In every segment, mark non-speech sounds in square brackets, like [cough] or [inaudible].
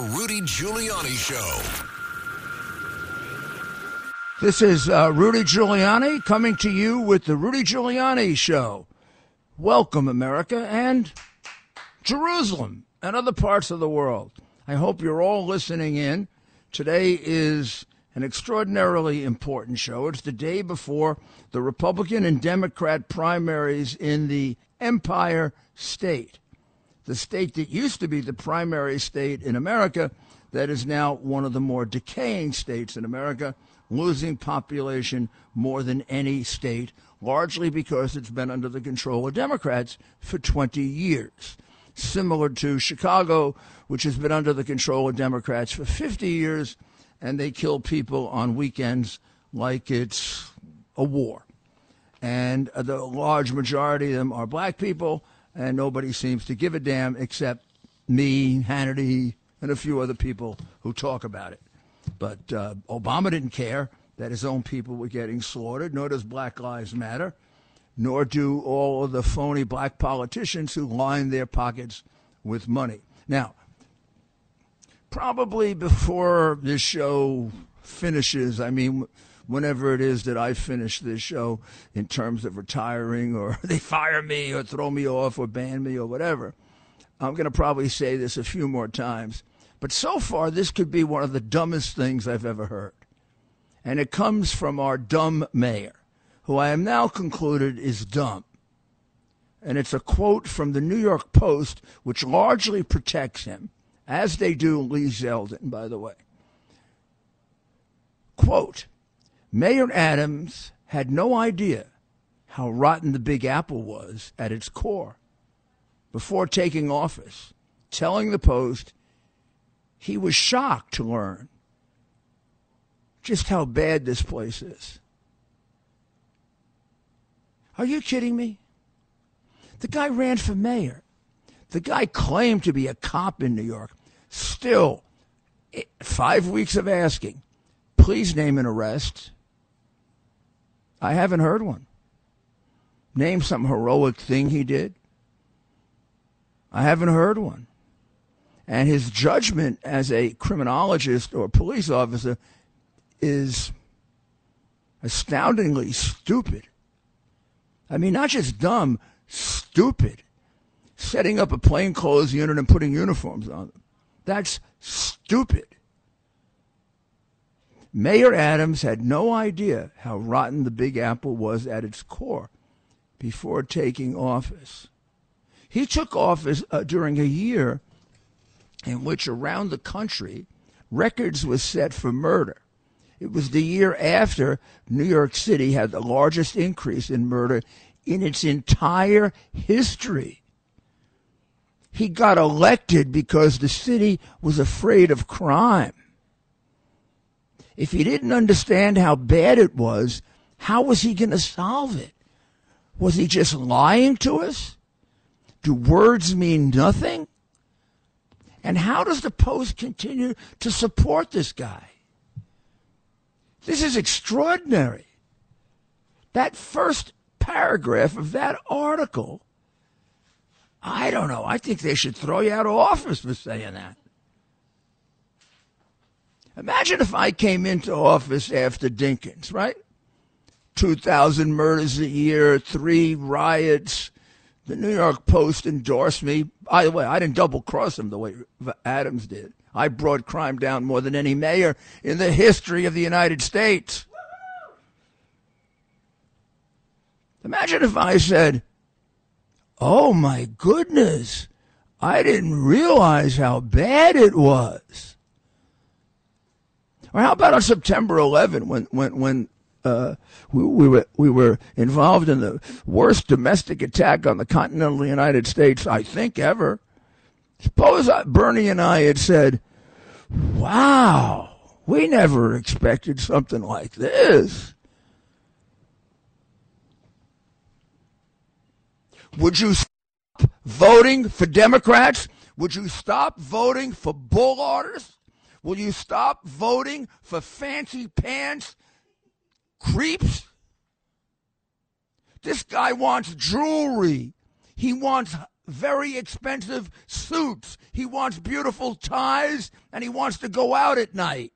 Rudy Giuliani Show. This is uh, Rudy Giuliani coming to you with the Rudy Giuliani Show. Welcome, America and Jerusalem and other parts of the world. I hope you're all listening in. Today is an extraordinarily important show. It's the day before the Republican and Democrat primaries in the Empire State, the state that used to be the primary state in America, that is now one of the more decaying states in America losing population more than any state, largely because it's been under the control of Democrats for 20 years. Similar to Chicago, which has been under the control of Democrats for 50 years, and they kill people on weekends like it's a war. And the large majority of them are black people, and nobody seems to give a damn except me, Hannity, and a few other people who talk about it. But uh, Obama didn't care that his own people were getting slaughtered, nor does Black Lives Matter, nor do all of the phony black politicians who line their pockets with money. Now, probably before this show finishes, I mean, whenever it is that I finish this show in terms of retiring or [laughs] they fire me or throw me off or ban me or whatever, I'm going to probably say this a few more times. But so far, this could be one of the dumbest things I've ever heard. And it comes from our dumb mayor, who I am now concluded is dumb. And it's a quote from the New York Post, which largely protects him, as they do Lee Zeldin, by the way. Quote Mayor Adams had no idea how rotten the Big Apple was at its core before taking office, telling the Post he was shocked to learn just how bad this place is. Are you kidding me? The guy ran for mayor. The guy claimed to be a cop in New York. Still, five weeks of asking, please name an arrest. I haven't heard one. Name some heroic thing he did. I haven't heard one. And his judgment as a criminologist or police officer is astoundingly stupid. I mean, not just dumb, stupid. Setting up a plainclothes unit and putting uniforms on them. That's stupid. Mayor Adams had no idea how rotten the Big Apple was at its core before taking office. He took office uh, during a year in which around the country records were set for murder. It was the year after New York City had the largest increase in murder in its entire history. He got elected because the city was afraid of crime. If he didn't understand how bad it was, how was he going to solve it? Was he just lying to us? Do words mean nothing? And how does the Post continue to support this guy? This is extraordinary. That first paragraph of that article, I don't know. I think they should throw you out of office for saying that. Imagine if I came into office after Dinkins, right? 2,000 murders a year, three riots, the New York Post endorsed me. By the way, I didn't double cross him the way Adams did. I brought crime down more than any mayor in the history of the United States. Imagine if I said, Oh my goodness, I didn't realize how bad it was. Or how about on September 11 when, when, when uh, we, we, were we were involved in the worst domestic attack on the continental United States, I think, ever. Suppose Bernie and I had said, wow, we never expected something like this. Would you stop voting for Democrats? Would you stop voting for bull orders? Will you stop voting for fancy pants creeps? This guy wants jewelry. He wants very expensive suits. He wants beautiful ties and he wants to go out at night.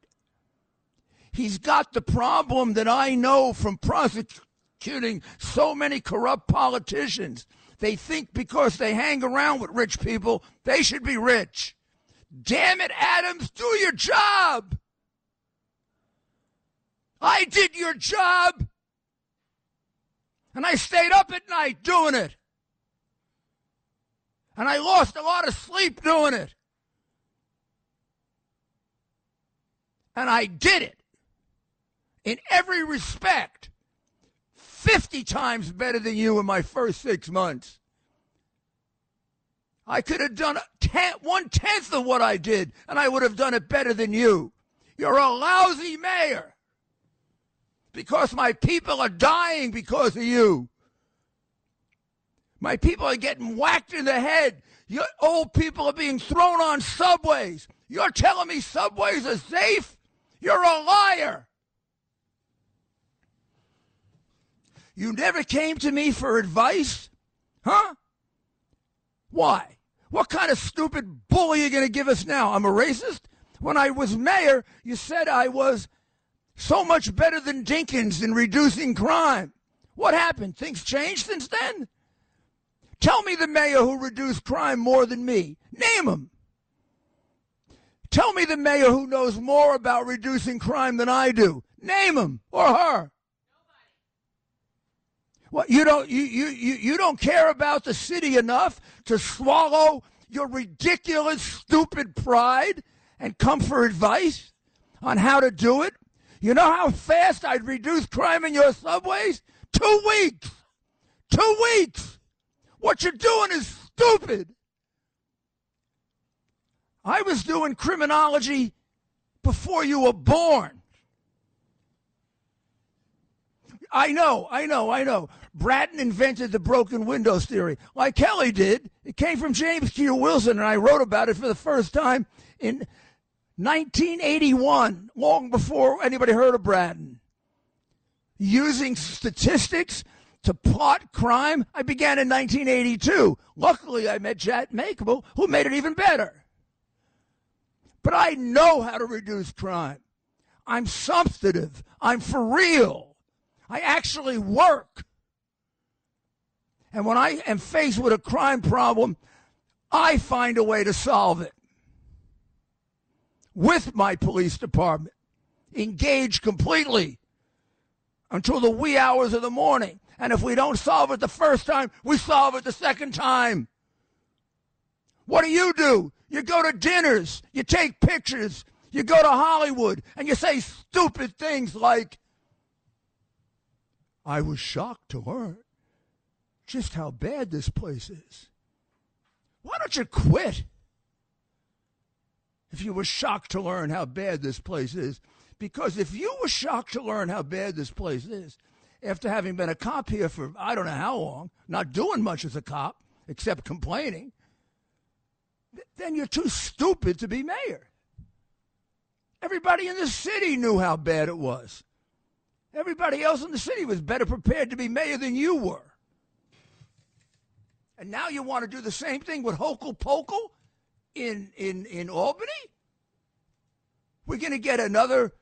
He's got the problem that I know from prosecuting so many corrupt politicians. They think because they hang around with rich people, they should be rich. Damn it, Adams, do your job. I did your job. And I stayed up at night doing it. And I lost a lot of sleep doing it. And I did it in every respect 50 times better than you in my first six months. I could have done ten, one tenth of what I did, and I would have done it better than you. You're a lousy mayor because my people are dying because of you. My people are getting whacked in the head. Your old people are being thrown on subways. You're telling me subways are safe? You're a liar. You never came to me for advice? Huh? Why? What kind of stupid bull are you going to give us now? I'm a racist? When I was mayor, you said I was so much better than Dinkins in reducing crime. What happened? Things changed since then? Tell me the mayor who reduced crime more than me. Name him. Tell me the mayor who knows more about reducing crime than I do. Name him or her. You don't you, you, you, you don't care about the city enough to swallow your ridiculous, stupid pride and come for advice on how to do it? You know how fast I'd reduce crime in your subways? Two weeks. Two weeks. What you're doing is stupid. I was doing criminology before you were born. I know, I know, I know. Bratton invented the broken windows theory, like Kelly did. It came from James Q. Wilson, and I wrote about it for the first time in 1981, long before anybody heard of Bratton. Using statistics to plot crime, I began in 1982. Luckily, I met Jack Maple, who made it even better. But I know how to reduce crime. I'm substantive. I'm for real. I actually work. And when I am faced with a crime problem, I find a way to solve it with my police department, engaged completely until the wee hours of the morning. And if we don't solve it the first time, we solve it the second time. What do you do? You go to dinners, you take pictures, you go to Hollywood, and you say stupid things like, I was shocked to learn just how bad this place is. Why don't you quit? If you were shocked to learn how bad this place is. Because if you were shocked to learn how bad this place is, after having been a cop here for I don't know how long, not doing much as a cop, except complaining, then you're too stupid to be mayor. Everybody in the city knew how bad it was. Everybody else in the city was better prepared to be mayor than you were. And now you want to do the same thing with Hochul Pokel in, in, in Albany? We're going to get another.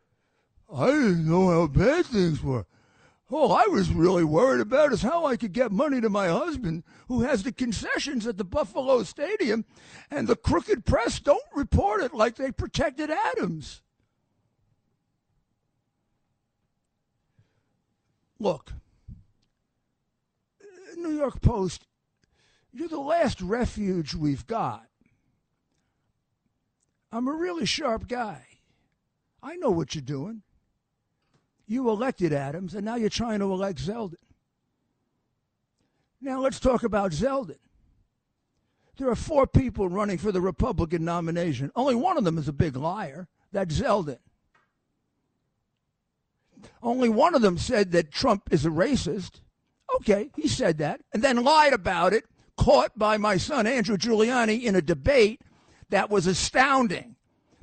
I didn't know how bad things were. All I was really worried about is how I could get money to my husband, who has the concessions at the Buffalo Stadium, and the crooked press don't report it like they protected Adams. Look, New York Post you're the last refuge we've got. I'm a really sharp guy. I know what you're doing. You elected Adams, and now you're trying to elect Zeldin. Now let's talk about Zeldin. There are four people running for the Republican nomination. Only one of them is a big liar. That's Zeldin. Only one of them said that Trump is a racist. Okay, he said that, and then lied about it, caught by my son Andrew Giuliani in a debate that was astounding.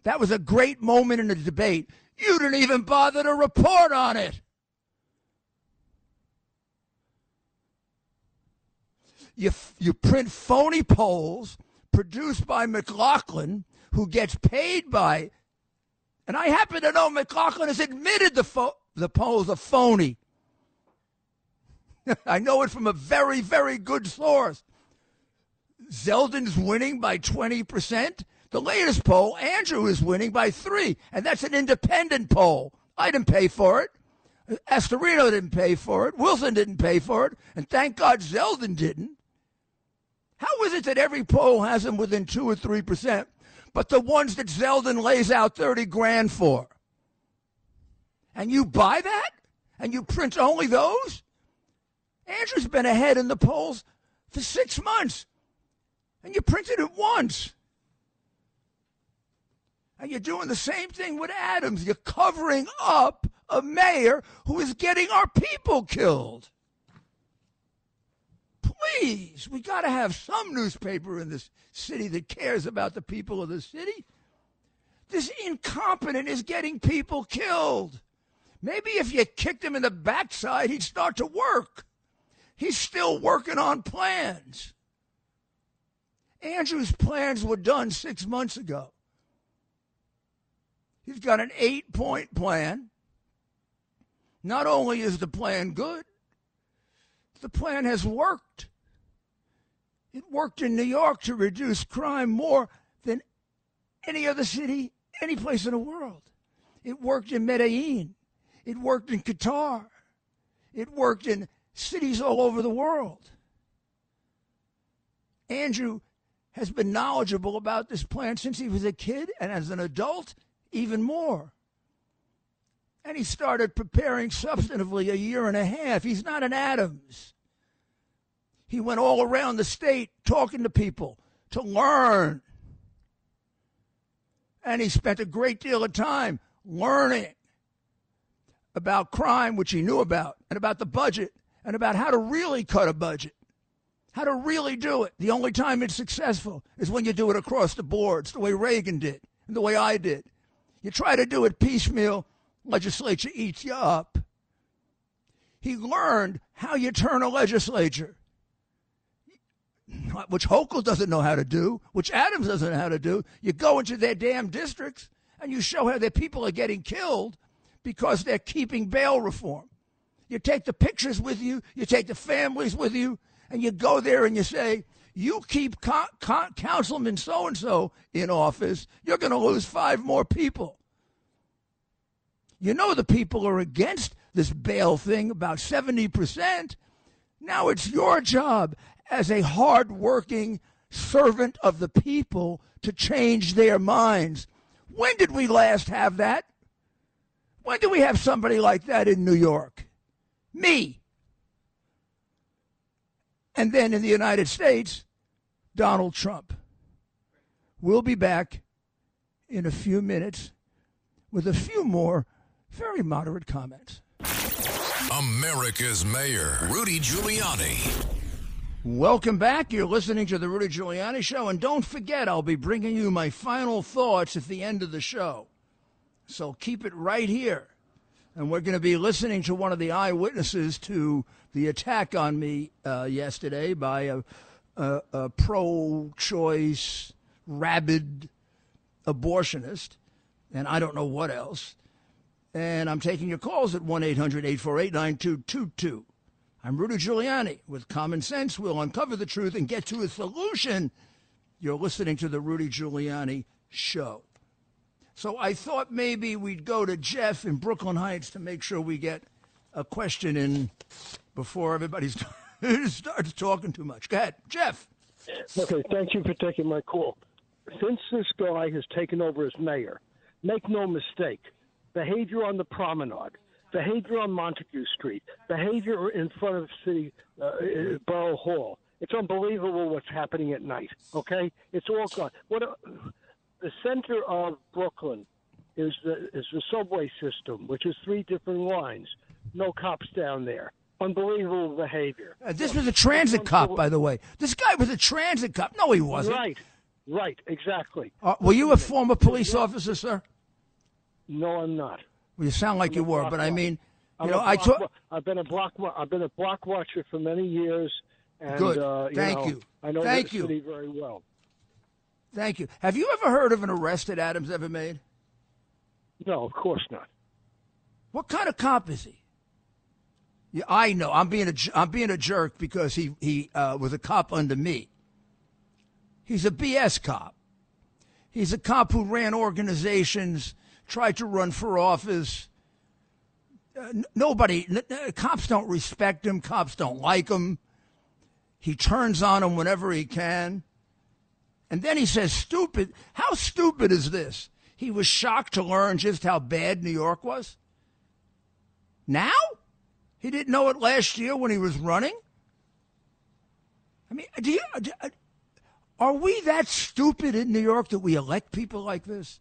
That was a great moment in the debate. You didn't even bother to report on it. You, you print phony polls produced by McLaughlin, who gets paid by, and I happen to know McLaughlin has admitted the, fo- the polls are phony. [laughs] I know it from a very, very good source. Zeldin's winning by 20%. The latest poll, Andrew is winning by three, and that's an independent poll. I didn't pay for it. Astorino didn't pay for it. Wilson didn't pay for it. And thank God Zeldin didn't. How is it that every poll has him within two or three percent, but the ones that Zeldin lays out 30 grand for? And you buy that? And you print only those? Andrew's been ahead in the polls for six months. And you printed it once. And you're doing the same thing with Adams. You're covering up a mayor who is getting our people killed. Please, we got to have some newspaper in this city that cares about the people of the city. This incompetent is getting people killed. Maybe if you kicked him in the backside, he'd start to work. He's still working on plans. Andrew's plans were done six months ago. He's got an eight point plan. Not only is the plan good, the plan has worked. It worked in New York to reduce crime more than any other city, any place in the world. It worked in Medellin. It worked in Qatar. It worked in cities all over the world. Andrew has been knowledgeable about this plan since he was a kid, and as an adult, even more. And he started preparing substantively a year and a half. He's not an Adams. He went all around the state talking to people to learn. And he spent a great deal of time learning about crime, which he knew about, and about the budget, and about how to really cut a budget, how to really do it. The only time it's successful is when you do it across the board. It's the way Reagan did, and the way I did. You try to do it piecemeal, legislature eats you up. He learned how you turn a legislature which Hochul doesn't know how to do, which Adams doesn't know how to do. You go into their damn districts and you show how their people are getting killed because they're keeping bail reform. You take the pictures with you, you take the families with you, and you go there and you say, you keep co- co- Councilman so and so in office, you're going to lose five more people. You know the people are against this bail thing, about 70%. Now it's your job as a hardworking servant of the people to change their minds. When did we last have that? When do we have somebody like that in New York? Me. And then in the United States, Donald Trump. We'll be back in a few minutes with a few more very moderate comments. America's Mayor, Rudy Giuliani. Welcome back. You're listening to the Rudy Giuliani Show. And don't forget, I'll be bringing you my final thoughts at the end of the show. So keep it right here. And we're going to be listening to one of the eyewitnesses to the attack on me uh, yesterday by a, a, a pro choice, rabid abortionist. And I don't know what else. And I'm taking your calls at 1 800 848 9222. I'm Rudy Giuliani. With common sense, we'll uncover the truth and get to a solution. You're listening to the Rudy Giuliani Show. So I thought maybe we'd go to Jeff in Brooklyn Heights to make sure we get a question in before everybody [laughs] starts talking too much. Go ahead, Jeff. Okay, thank you for taking my call. Since this guy has taken over as mayor, make no mistake, behavior on the promenade, behavior on Montague Street, behavior in front of City uh, Borough Hall It's unbelievable what's happening at night. Okay, it's all gone. What a, the center of Brooklyn is the is the subway system, which is three different lines. No cops down there. Unbelievable behavior. Uh, this was a transit cop, by the way. This guy was a transit cop. No, he wasn't. Right, right, exactly. Uh, were you a former police officer, sir? No, I'm not. Well, you sound like I'm you were, but I mean, I'm you know, a I took. wa- I've been a block. wa- I've been a block watcher for many years. And, Good. Uh, you Thank know, you. I know Thank the you. city very well. Thank you. Have you ever heard of an arrest that Adams ever made? No, of course not. What kind of cop is he? Yeah, I know. I'm being a I'm being a jerk because he he uh, was a cop under me. He's a BS cop. He's a cop who ran organizations, tried to run for office. Uh, n- nobody, n- cops don't respect him. Cops don't like him. He turns on them whenever he can. And then he says, stupid. How stupid is this? He was shocked to learn just how bad New York was. Now? He didn't know it last year when he was running? I mean, do you, do, uh, are we that stupid in New York that we elect people like this?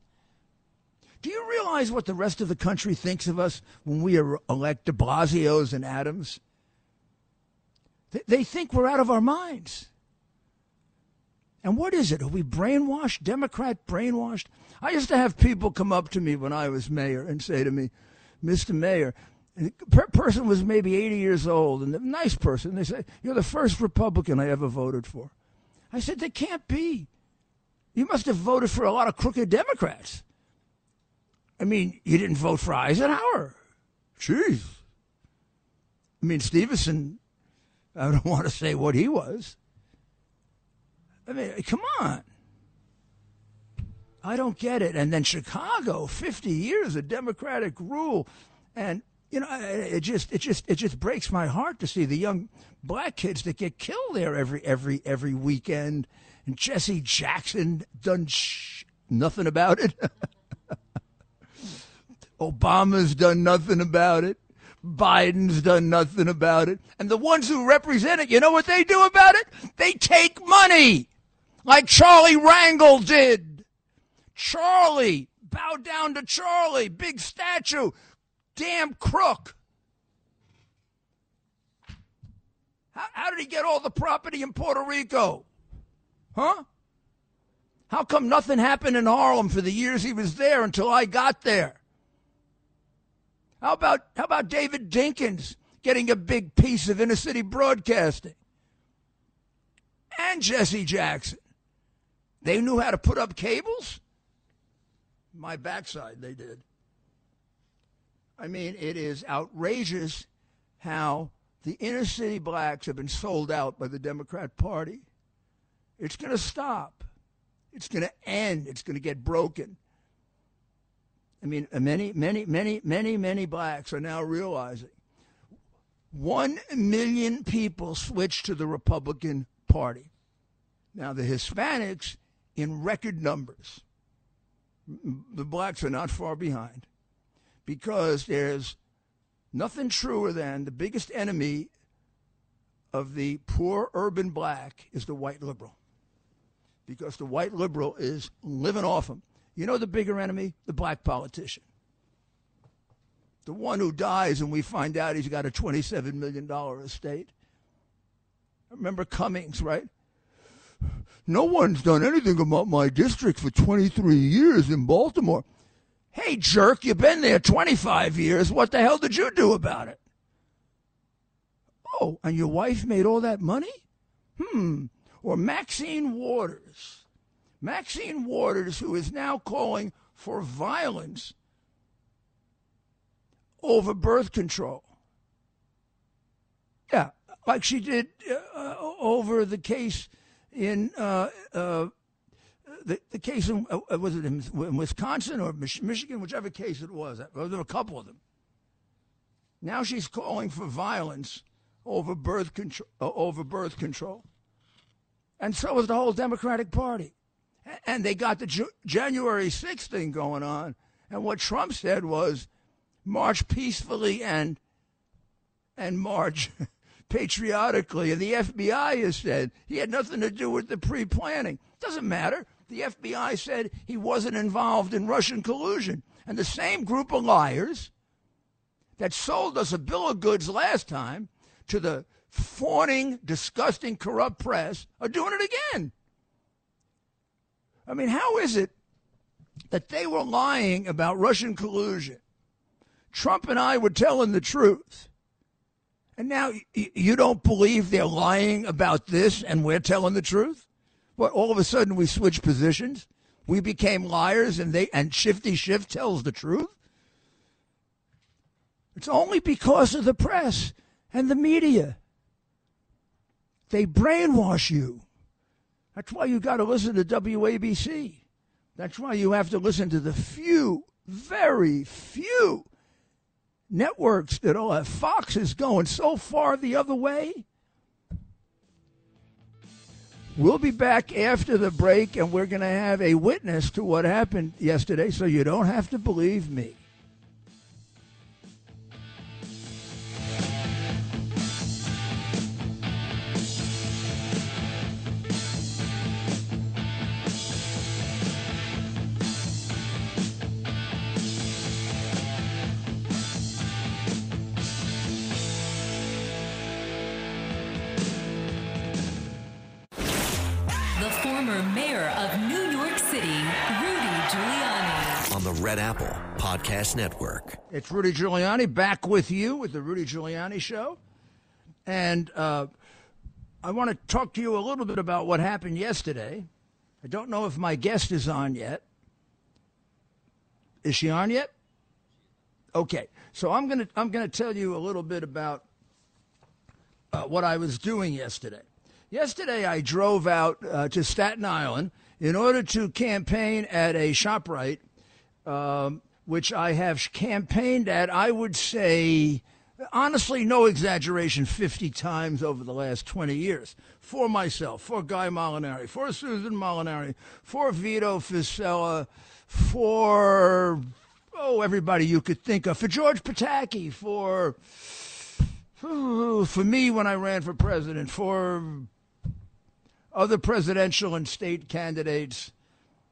Do you realize what the rest of the country thinks of us when we elect de Blasios and Adams? They, think we're out of our minds. And what is it? Are we brainwashed? Democrat brainwashed? I used to have people come up to me when I was mayor and say to me, Mr. Mayor, the per- person was maybe 80 years old and a nice person. They said, You're the first Republican I ever voted for. I said, There can't be. You must have voted for a lot of crooked Democrats. I mean, you didn't vote for Eisenhower. Jeez. I mean, Stevenson, I don't [laughs] want to say what he was. I mean, come on. I don't get it. And then Chicago, 50 years of Democratic rule. And, you know, it just, it just, it just breaks my heart to see the young black kids that get killed there every, every, every weekend. And Jesse Jackson done sh- nothing about it. [laughs] Obama's done nothing about it. Biden's done nothing about it. And the ones who represent it, you know what they do about it? They take money, like Charlie Rangel did. Charlie, bow down to Charlie, big statue, damn crook. How, how did he get all the property in Puerto Rico? Huh? How come nothing happened in Harlem for the years he was there until I got there? How about how about David Dinkins getting a big piece of inner city broadcasting? And Jesse Jackson. They knew how to put up cables? My backside they did. I mean, it is outrageous how the inner city blacks have been sold out by the Democrat Party. It's going to stop. It's going to end. It's going to get broken. I mean, uh, many, many, many, many, many blacks are now realizing one million people switched to the Republican Party. Now, the Hispanics in record numbers, the blacks are not far behind because there's nothing truer than the biggest enemy of the poor urban black is the white liberal because the white liberal is living off them. You know the bigger enemy? The black politician. The one who dies and we find out he's got a $27 million estate. Remember Cummings, right? No one's done anything about my district for 23 years in Baltimore. Hey, jerk, you've been there 25 years. What the hell did you do about it? Oh, and your wife made all that money? Hmm. Or Maxine Waters. Maxine Waters, who is now calling for violence over birth control. Yeah, like she did uh, over the case in uh, uh, the, the case in uh, was it in, in Wisconsin or Mich- Michigan, whichever case it was. There were a couple of them. Now she's calling for violence over birth control. Uh, over birth control, and so was the whole Democratic Party. And they got the January 6th thing going on. And what Trump said was, march peacefully and and march [laughs] patriotically, and the FBI has said he had nothing to do with the pre planning. Doesn't matter. The FBI said he wasn't involved in Russian collusion. And the same group of liars that sold us a bill of goods last time to the fawning, disgusting, corrupt press are doing it again. I mean, how is it that they were lying about Russian collusion? Trump and I were telling the truth. And now you don't believe they're lying about this and we're telling the truth? What, all of a sudden we switch positions? We became liars and they and Shifty Schiff tells the truth? It's only because of the press and the media. They brainwash you. That's why you got to listen to WABC. That's why you have to listen to the few, very few networks that all have. Fox is going so far the other way. We'll be back after the break, and we're going to have a witness to what happened yesterday, so you don't have to believe me. Red Apple Podcast Network. It's Rudy Giuliani back with you with the Rudy Giuliani Show. And uh, I want to talk to you a little bit about what happened yesterday. I don't know if my guest is on yet. Is she on yet? Okay, so I'm gonna I'm gonna tell you a little bit about uh, what I was doing yesterday. Yesterday, I drove out uh, to Staten Island in order to campaign at a ShopRite um, which I have campaigned at, I would say, honestly, no exaggeration, 50 times over the last 20 years for myself, for Guy Molinari, for Susan Molinari, for Vito Fossella, for, oh, everybody you could think of, for George Pataki, for, [sighs] for me when I ran for president, for other presidential and state candidates.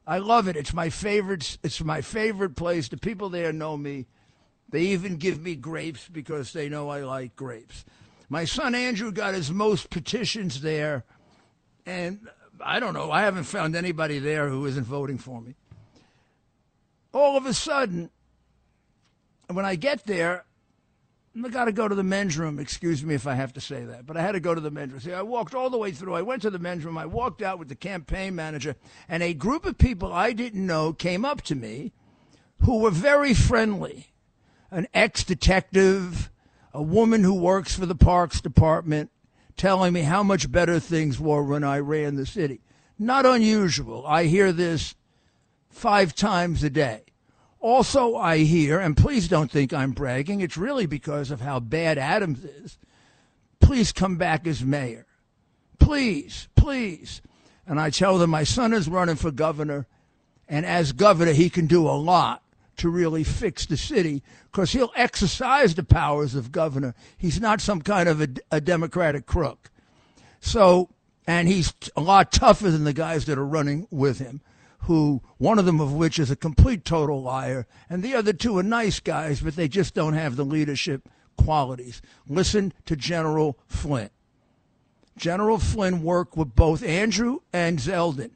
I love it. It's my favorite. It's my favorite place. The people there know me. They even give me grapes because they know I like grapes. My son Andrew got his most petitions there, and I don't know. I haven't found anybody there who isn't voting for me. All of a sudden, when I get there, I got to go to the men's room. Excuse me if I have to say that, but I had to go to the men's room. See, I walked all the way through. I went to the men's room. I walked out with the campaign manager, and a group of people I didn't know came up to me who were very friendly. An ex detective, a woman who works for the Parks Department, telling me how much better things were when I ran the city. Not unusual. I hear this five times a day. Also, I hear, and please don't think I'm bragging, it's really because of how bad Adams is. Please come back as mayor. Please, please. And I tell them my son is running for governor, and as governor, he can do a lot to really fix the city because he'll exercise the powers of governor. He's not some kind of a, a Democratic crook. So, and he's a lot tougher than the guys that are running with him who one of them of which is a complete total liar, and the other two are nice guys, but they just don't have the leadership qualities. Listen to General Flynn. General Flynn worked with both Andrew and Zeldin.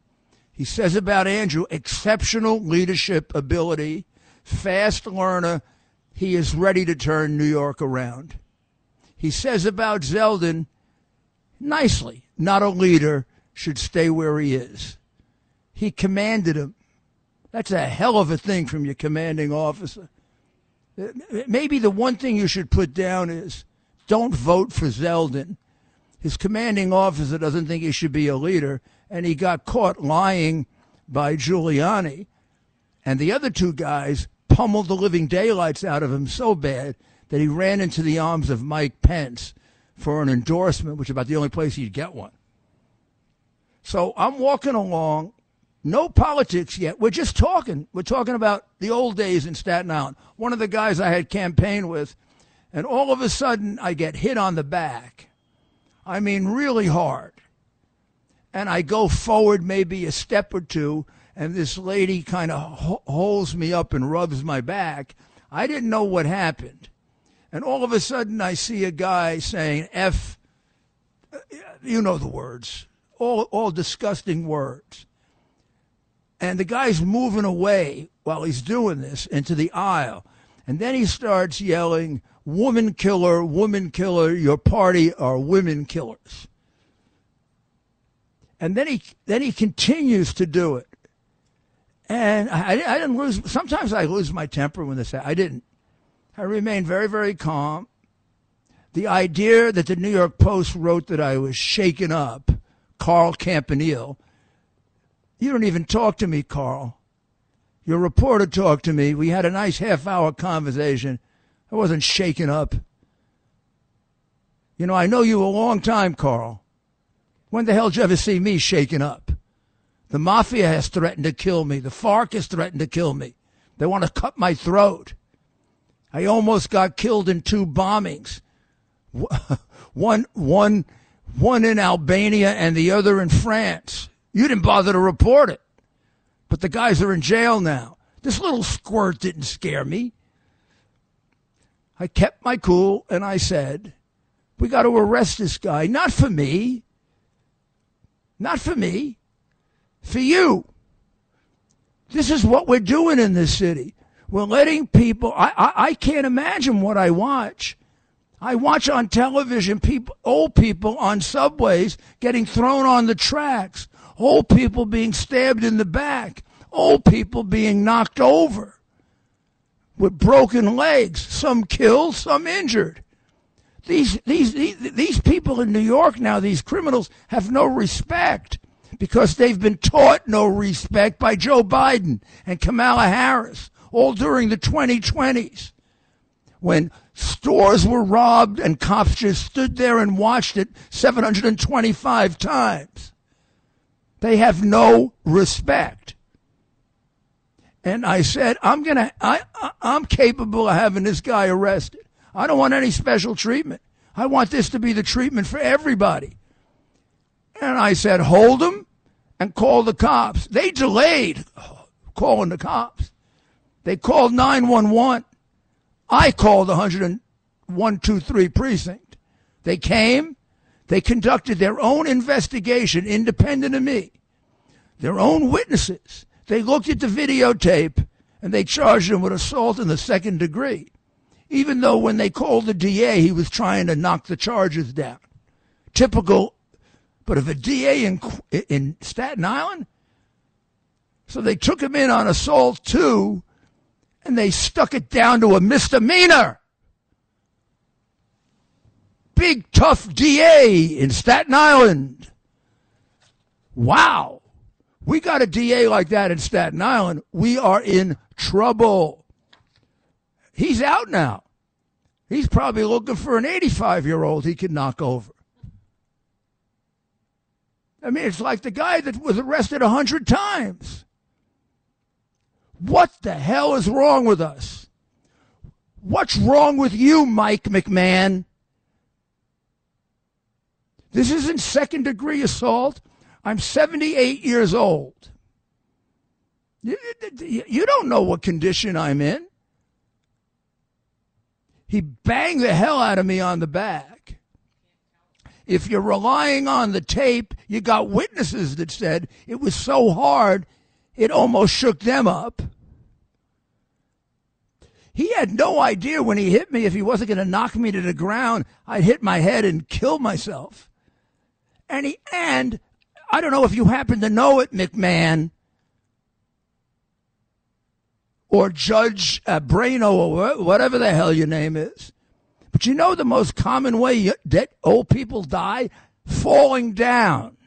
He says about Andrew, exceptional leadership ability, fast learner. He is ready to turn New York around. He says about Zeldin, nicely, not a leader, should stay where he is. He commanded him. That's a hell of a thing from your commanding officer. Maybe the one thing you should put down is don't vote for Zeldin. His commanding officer doesn't think he should be a leader, and he got caught lying by Giuliani. And the other two guys pummeled the living daylights out of him so bad that he ran into the arms of Mike Pence for an endorsement, which is about the only place he'd get one. So I'm walking along no politics yet. We're just talking. We're talking about the old days in Staten Island. One of the guys I had campaigned with, and all of a sudden I get hit on the back. I mean, really hard. And I go forward maybe a step or two, and this lady kind of ho- holds me up and rubs my back. I didn't know what happened. And all of a sudden, I see a guy saying, F, uh, you know the words, all, all disgusting words. And the guy's moving away while he's doing this into the aisle. And then he starts yelling, woman killer, woman killer, your party are women killers. And then he, then he continues to do it. And I, I didn't lose, sometimes I lose my temper when this, I didn't. I remained very, very calm. The idea that the New York Post wrote that I was shaken up, Carl Campanile, you don't even talk to me, Carl. Your reporter talked to me. We had a nice half hour conversation. I wasn't shaken up. You know, I know you a long time, Carl. When the hell did you ever see me shaken up? The mafia has threatened to kill me. The FARC has threatened to kill me. They want to cut my throat. I almost got killed in two bombings. [laughs] One, one, one in Albania and the other in France. You didn't bother to report it. But the guys are in jail now. This little squirt didn't scare me. I kept my cool and I said, we got to arrest this guy. Not for me. Not for me. For you. This is what we're doing in this city. We're letting people, I, I, I can't imagine what I watch. I watch on television people, old people on subways getting thrown on the tracks, old people being stabbed in the back, old people being knocked over with broken legs, some killed, some injured. These, these, these, these people in New York now, these criminals, have no respect because they've been taught no respect by Joe Biden and Kamala Harris all during the 2020s when stores were robbed and cops just stood there and watched it 725 times. They have no respect. And I said, I'm gonna, I, I'm capable of having this guy arrested. I don't want any special treatment. I want this to be the treatment for everybody. And I said, hold him and call the cops. They delayed calling the cops. They called 911. I called 10123 precinct. They came. They conducted their own investigation independent of me. Their own witnesses. They looked at the videotape and they charged him with assault in the second degree. Even though when they called the DA, he was trying to knock the charges down. Typical, but of a DA in, in Staten Island? So they took him in on assault too, and they stuck it down to a misdemeanor. Big tough DA in Staten Island. Wow. We got a DA like that in Staten Island. We are in trouble. He's out now. He's probably looking for an 85 year old he could knock over. I mean, it's like the guy that was arrested a hundred times. What the hell is wrong with us? What's wrong with you, Mike McMahon? This isn't second degree assault. I'm 78 years old. You don't know what condition I'm in. He banged the hell out of me on the back. If you're relying on the tape, you got witnesses that said it was so hard it almost shook them up. He had no idea when he hit me if he wasn't going to knock me to the ground, I'd hit my head and kill myself. And he, and I don't know if you happen to know it, McMahon, or Judge uh, Brano, or whatever the hell your name is. But you know the most common way that old people die? Falling down.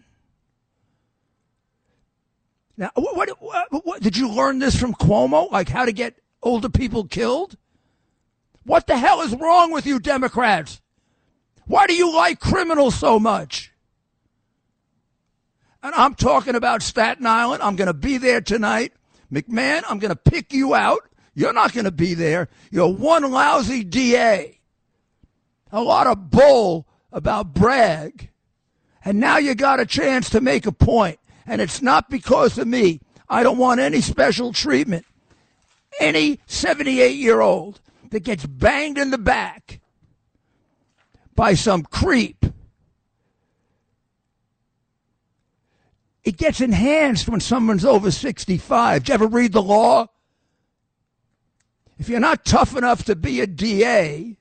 Now, what, what, what, did you learn this from Cuomo? Like how to get older people killed? What the hell is wrong with you Democrats? Why do you like criminals so much? And I'm talking about Staten Island. I'm going to be there tonight. McMahon, I'm going to pick you out. You're not going to be there. You're one lousy DA. A lot of bull about Bragg. And now you got a chance to make a point, and it's not because of me. I don't want any special treatment. Any 78 year old that gets banged in the back by some creep, it gets enhanced when someone's over 65. Did you ever read the law? If you're not tough enough to be a DA,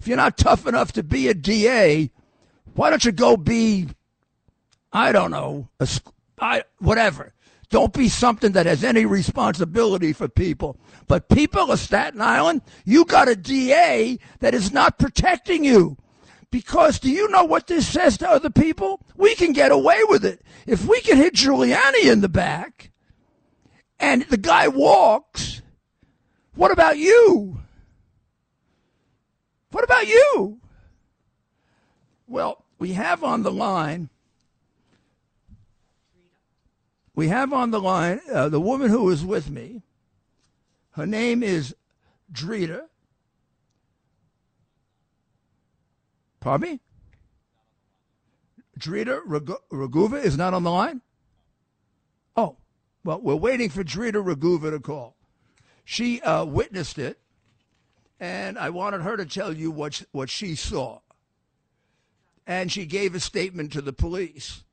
if you're not tough enough to be a DA, why don't you go be, I don't know, a, I, whatever. Don't be something that has any responsibility for people. But people of Staten Island, you got a DA that is not protecting you. Because do you know what this says to other people? We can get away with it. If we can hit Giuliani in the back and the guy walks, what about you? What about you? Well, we have on the line we have on the line uh, the woman who is with me. Her name is Drita. Pardon me? Drita Raguva is not on the line? Oh, well, we're waiting for Drita Raguva to call. She uh, witnessed it, and I wanted her to tell you what, what she saw. And she gave a statement to the police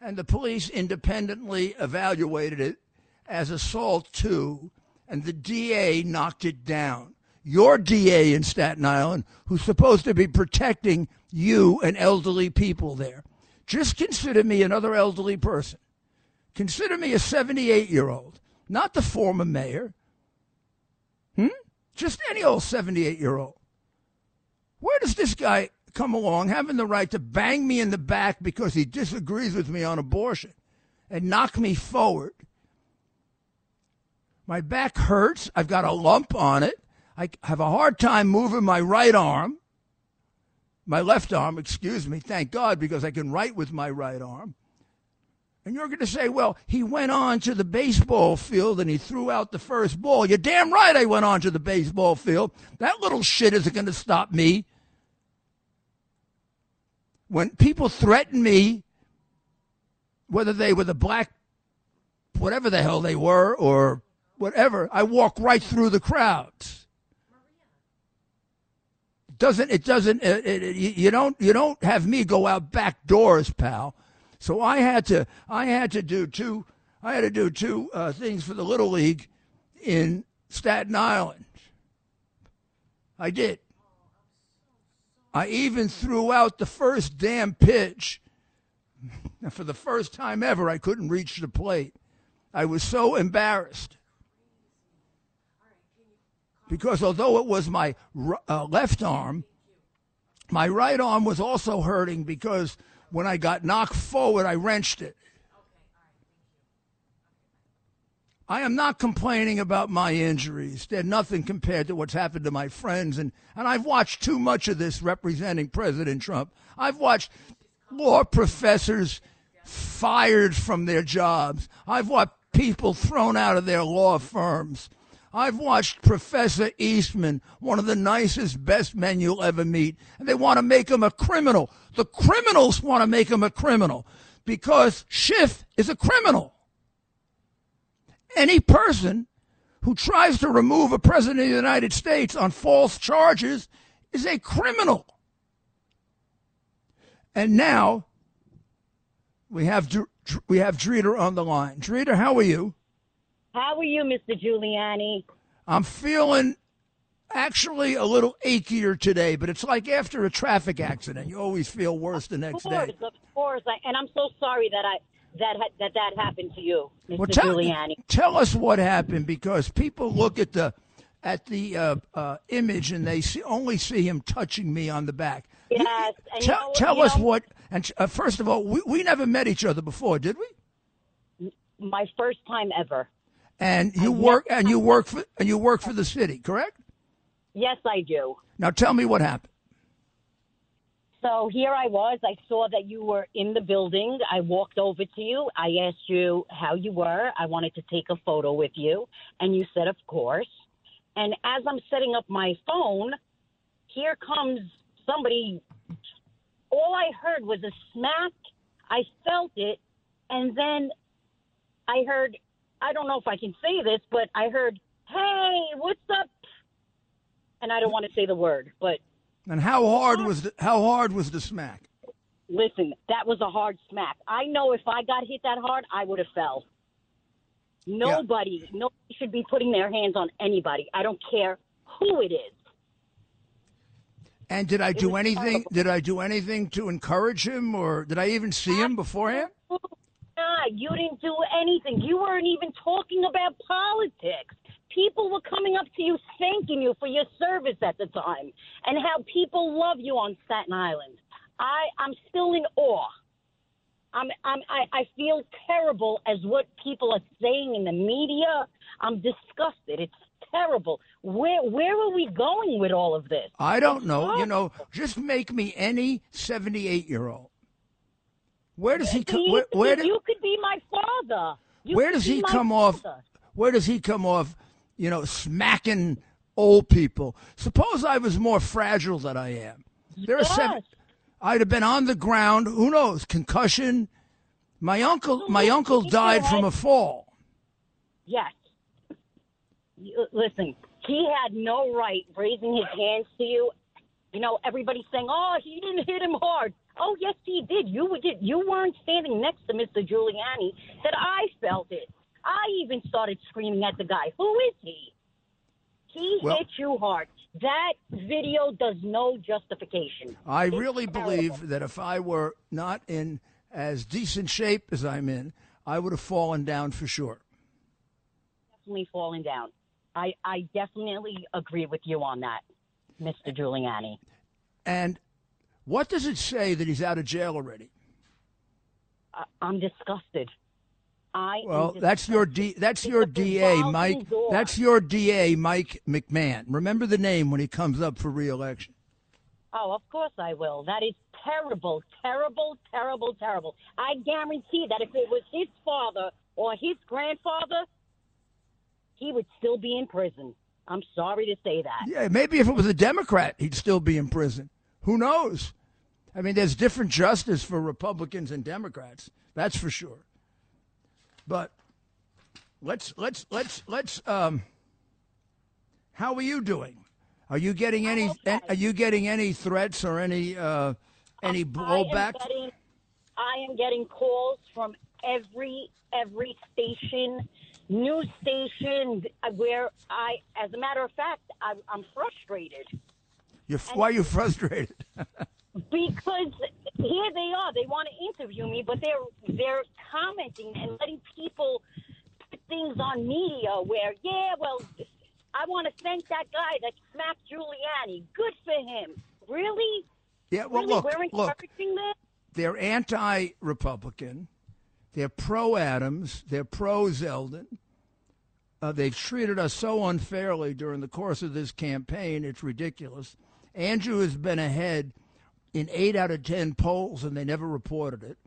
and the police independently evaluated it as assault two, and the DA knocked it down. Your DA in Staten Island, who's supposed to be protecting you and elderly people there. Just consider me another elderly person. Consider me a 78 year old, not the former mayor. Hmm? Just any old 78 year old. Where does this guy come along having the right to bang me in the back because he disagrees with me on abortion and knock me forward. My back hurts. I've got a lump on it. I have a hard time moving my right arm, my left arm, excuse me. Thank God, because I can write with my right arm. And you're going to say, well, he went on to the baseball field and he threw out the first ball. You're damn right I went on to the baseball field. That little shit isn't going to stop me when people threaten me, whether they were the black, whatever the hell they were, or whatever, I walk right through the crowds. Doesn't it doesn't it, it, you don't you don't have me go out back doors, pal. So I had to I had to do two I had to do two uh, things for the little league in Staten Island. I did. I even threw out the first damn pitch. [laughs] For the first time ever, I couldn't reach the plate. I was so embarrassed. Because although it was my uh, left arm, my right arm was also hurting because when I got knocked forward, I wrenched it. I am not complaining about my injuries. They're nothing compared to what's happened to my friends. And, and I've watched too much of this representing President Trump. I've watched law professors fired from their jobs. I've watched people thrown out of their law firms. I've watched Professor Eastman, one of the nicest, best men you'll ever meet, and they want to make him a criminal. The criminals want to make him a criminal because Schiff is a criminal any person who tries to remove a president of the United States on false charges is a criminal. And now we have we have Drita on the line. Drita, how are you? How are you, Mr. Giuliani? I'm feeling actually a little achier today, but it's like after a traffic accident. You always feel worse the next of course, day. Of course, and I'm so sorry that I that that that happened to you, Mr. Well, tell, Giuliani. Tell us what happened because people look at the at the uh, uh, image and they see, only see him touching me on the back. Yes. You, tell, know, tell us know, what. And uh, first of all, we, we never met each other before, did we? My first time ever. And you work and you work for and you work for the city, correct? Yes, I do. Now tell me what happened. So here I was. I saw that you were in the building. I walked over to you. I asked you how you were. I wanted to take a photo with you. And you said, of course. And as I'm setting up my phone, here comes somebody all I heard was a smack. I felt it, and then I heard. I don't know if I can say this, but I heard, "Hey, what's up?" And I don't want to say the word, but And how hard was the, how hard was the smack? listen, that was a hard smack. I know if I got hit that hard, I would have fell. Nobody, nobody should be putting their hands on anybody. I don't care who it is. And did I do anything? Did I do anything to encourage him, or did I even see him beforehand? Ah, you didn't do anything. You weren't even talking about politics. People were coming up to you thanking you for your service at the time and how people love you on Staten Island. I, I'm still in awe. I'm, I'm, I, I feel terrible as what people are saying in the media. I'm disgusted. It's terrible. Where, where are we going with all of this? I don't know. You know, just make me any seventy-eight-year-old. Where does he come? Where, where, do- you could be my father. You where does he come off? Where does he come off? You know, smacking old people. Suppose I was more fragile than I am. There are seven. I'd have been on the ground. Who knows? Concussion. My uncle. My uncle died from a fall. Yes. You- uh, Listen, he had no right raising his hands to you. You know, everybody's saying, "Oh, he didn't hit him hard." Oh, yes, he did. You did. You weren't standing next to Mr. Giuliani. That I felt it. I even started screaming at the guy. Who is he? He Well- hit you hard. That video does no justification. I It's really terrible. believe that if I were not in as decent shape as I'm in, I would have fallen down for sure. definitely falling down. I, I definitely agree with you on that, Mr. Giuliani. And what does it say that he's out of jail already? I, I'm disgusted. I Well, that's your D, that's your DA, Mike. door. That's your DA, Mike McMahon. Remember the name when he comes up for reelection. Oh, of course I will. That is terrible, terrible, terrible, terrible. I guarantee that if it was his father or his grandfather, he would still be in prison. I'm sorry to say that. Yeah, maybe if it was a Democrat, he'd still be in prison. Who knows? I mean, there's different justice for Republicans and Democrats. That's for sure. But let's let's let's let's um how are you doing? Are you getting any okay. are you getting any threats or any uh any blowback? I am getting, I am getting calls from every every station, news station where I, as a matter of fact, I, I'm frustrated You're, why are you [laughs] frustrated? Because here they are. They want to interview me, but they're they're commenting and letting people put things on media where, yeah, well, I want to thank that guy that smacked Giuliani. Good for him. Really? yeah, well really? look, We're look. this? they're anti-Republican. They're pro-Adams. They're pro-Zeldin. Uh, they've treated us so unfairly during the course of this campaign. It's ridiculous. Andrew has been ahead in eight out of ten polls, and they never reported it.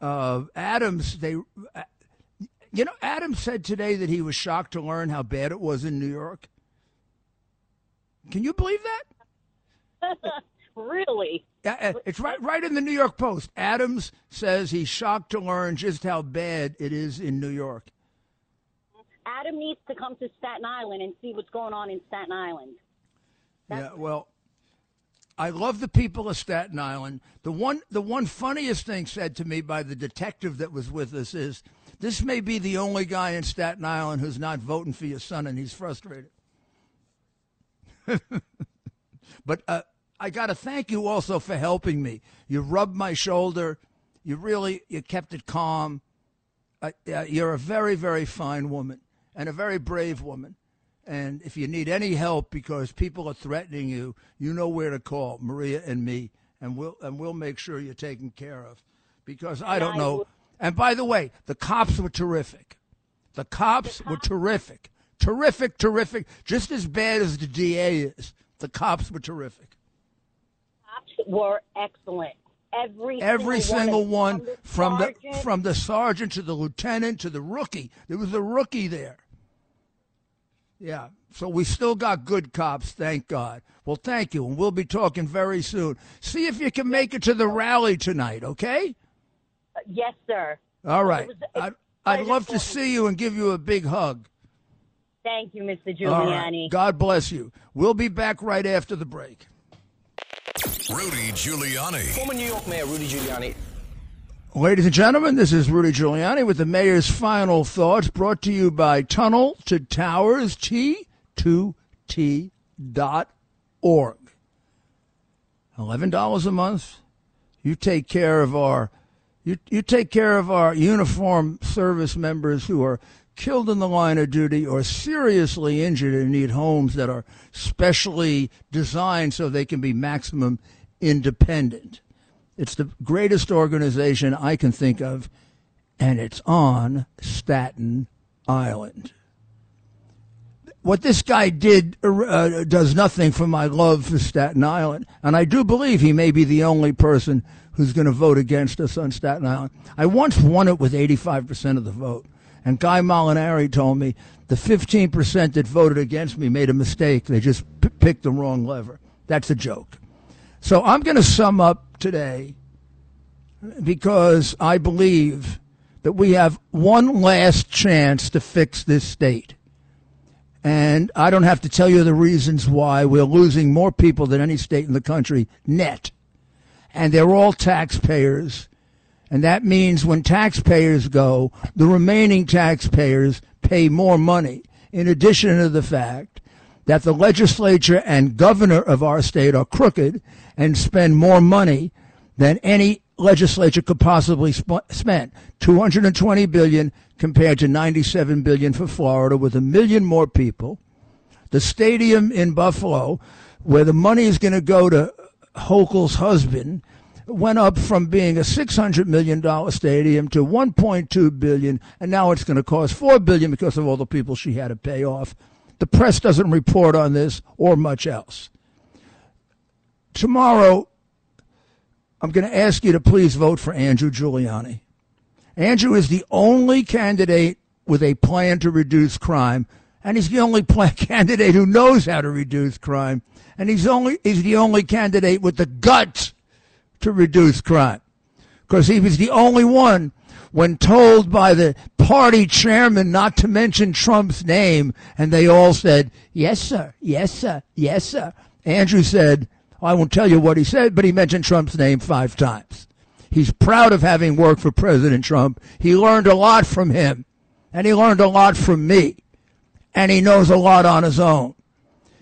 Uh, Adams, they, uh, you know, Adams said today that he was shocked to learn how bad it was in New York. Can you believe that? [laughs] really? Uh, it's right, right in the New York Post. Adams says he's shocked to learn just how bad it is in New York. Adam needs to come to Staten Island and see what's going on in Staten Island. Yeah, well, I love the people of Staten Island. The one, the one funniest thing said to me by the detective that was with us is, "This may be the only guy in Staten Island who's not voting for your son, and he's frustrated." [laughs] but uh, I got to thank you also for helping me. You rubbed my shoulder. You really, you kept it calm. Uh, you're a very, very fine woman and a very brave woman. And if you need any help because people are threatening you, you know where to call Maria and me, and we'll and we'll make sure you're taken care of. Because I don't know. And by the way, the cops were terrific. The cops were terrific, terrific, terrific. Just as bad as the DA is. The cops were terrific. Cops were excellent. Every Every single one, one, from the from the sergeant to the lieutenant to the rookie. There was a rookie there. Yeah. So we still got good cops, thank God. Well, thank you, and we'll be talking very soon. See if you can make it to the rally tonight, okay? Uh, yes, sir. All right. was- I'd, I'd love to see you and give you a big hug. Thank you, Mr. All right. Giuliani. God bless you. We'll be back right after the break. Rudy Giuliani. Former New York Mayor Rudy Giuliani Ladies and gentlemen, this is Rudy Giuliani with the mayor's final thoughts brought to you by Tunnel to Towers, T2T dot org. $11 a month. You take care of our you, you take care of our uniform service members who are killed in the line of duty or seriously injured and need homes that are specially designed so they can be maximum independent. It's the greatest organization I can think of, and it's on Staten Island. What this guy did uh, does nothing for my love for Staten Island, and I do believe he may be the only person who's going to vote against us on Staten Island. I once won it with 85% of the vote, and Guy Molinari told me the 15% that voted against me made a mistake. They just p- picked the wrong lever. That's a joke. So I'm going to sum up today because I believe that we have one last chance to fix this state. And I don't have to tell you the reasons why we're losing more people than any state in the country net. And they're all taxpayers. And that means when taxpayers go, the remaining taxpayers pay more money, in addition to the fact that the legislature and governor of our state are crooked and spend more money than any legislature could possibly sp- spend. 220 billion compared to 97 billion for Florida with a million more people. The stadium in Buffalo where the money is going to go to Hochul's husband went up from being a 600 million dollar stadium to 1.2 billion and now it's going to cost 4 billion because of all the people she had to pay off the press doesn't report on this or much else tomorrow I'm going to ask you to please vote for Andrew Giuliani. Andrew is the only candidate with a plan to reduce crime, and he's the only plan- [laughs] candidate who knows how to reduce crime, and he's only he's the only candidate with the guts to reduce crime, because he was the only one when told by the party chairman not to mention Trump's name, and they all said, "Yes, sir. Yes, sir. Yes, sir." Andrew said. I won't tell you what he said, but he mentioned Trump's name five times. He's proud of having worked for President Trump. He learned a lot from him, and he learned a lot from me, and he knows a lot on his own.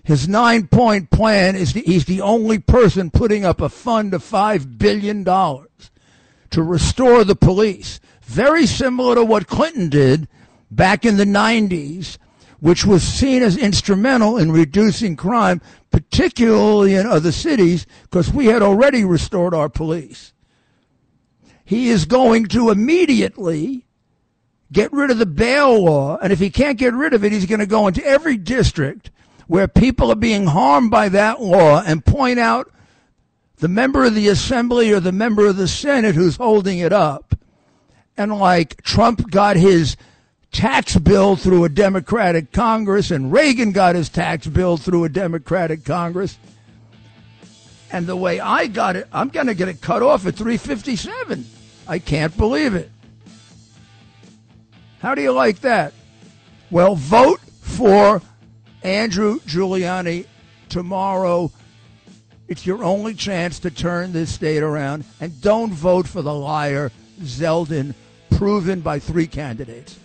His nine point plan is the, he's the only person putting up a fund of $5 billion to restore the police. Very similar to what Clinton did back in the 90s, which was seen as instrumental in reducing crime, particularly in other cities, because we had already restored our police. He is going to immediately get rid of the bail law, and if he can't get rid of it, he's going to go into every district where people are being harmed by that law and point out the member of the assembly or the member of the Senate who's holding it up. And like Trump got his tax bill through a Democratic Congress, and Reagan got his tax bill through a Democratic Congress. And the way I got it, I'm going to get it cut off at 357. I can't believe it. How do you like that? Well, vote for Andrew Giuliani tomorrow. It's your only chance to turn this state around. And don't vote for the liar, Zeldin, proven by three candidates.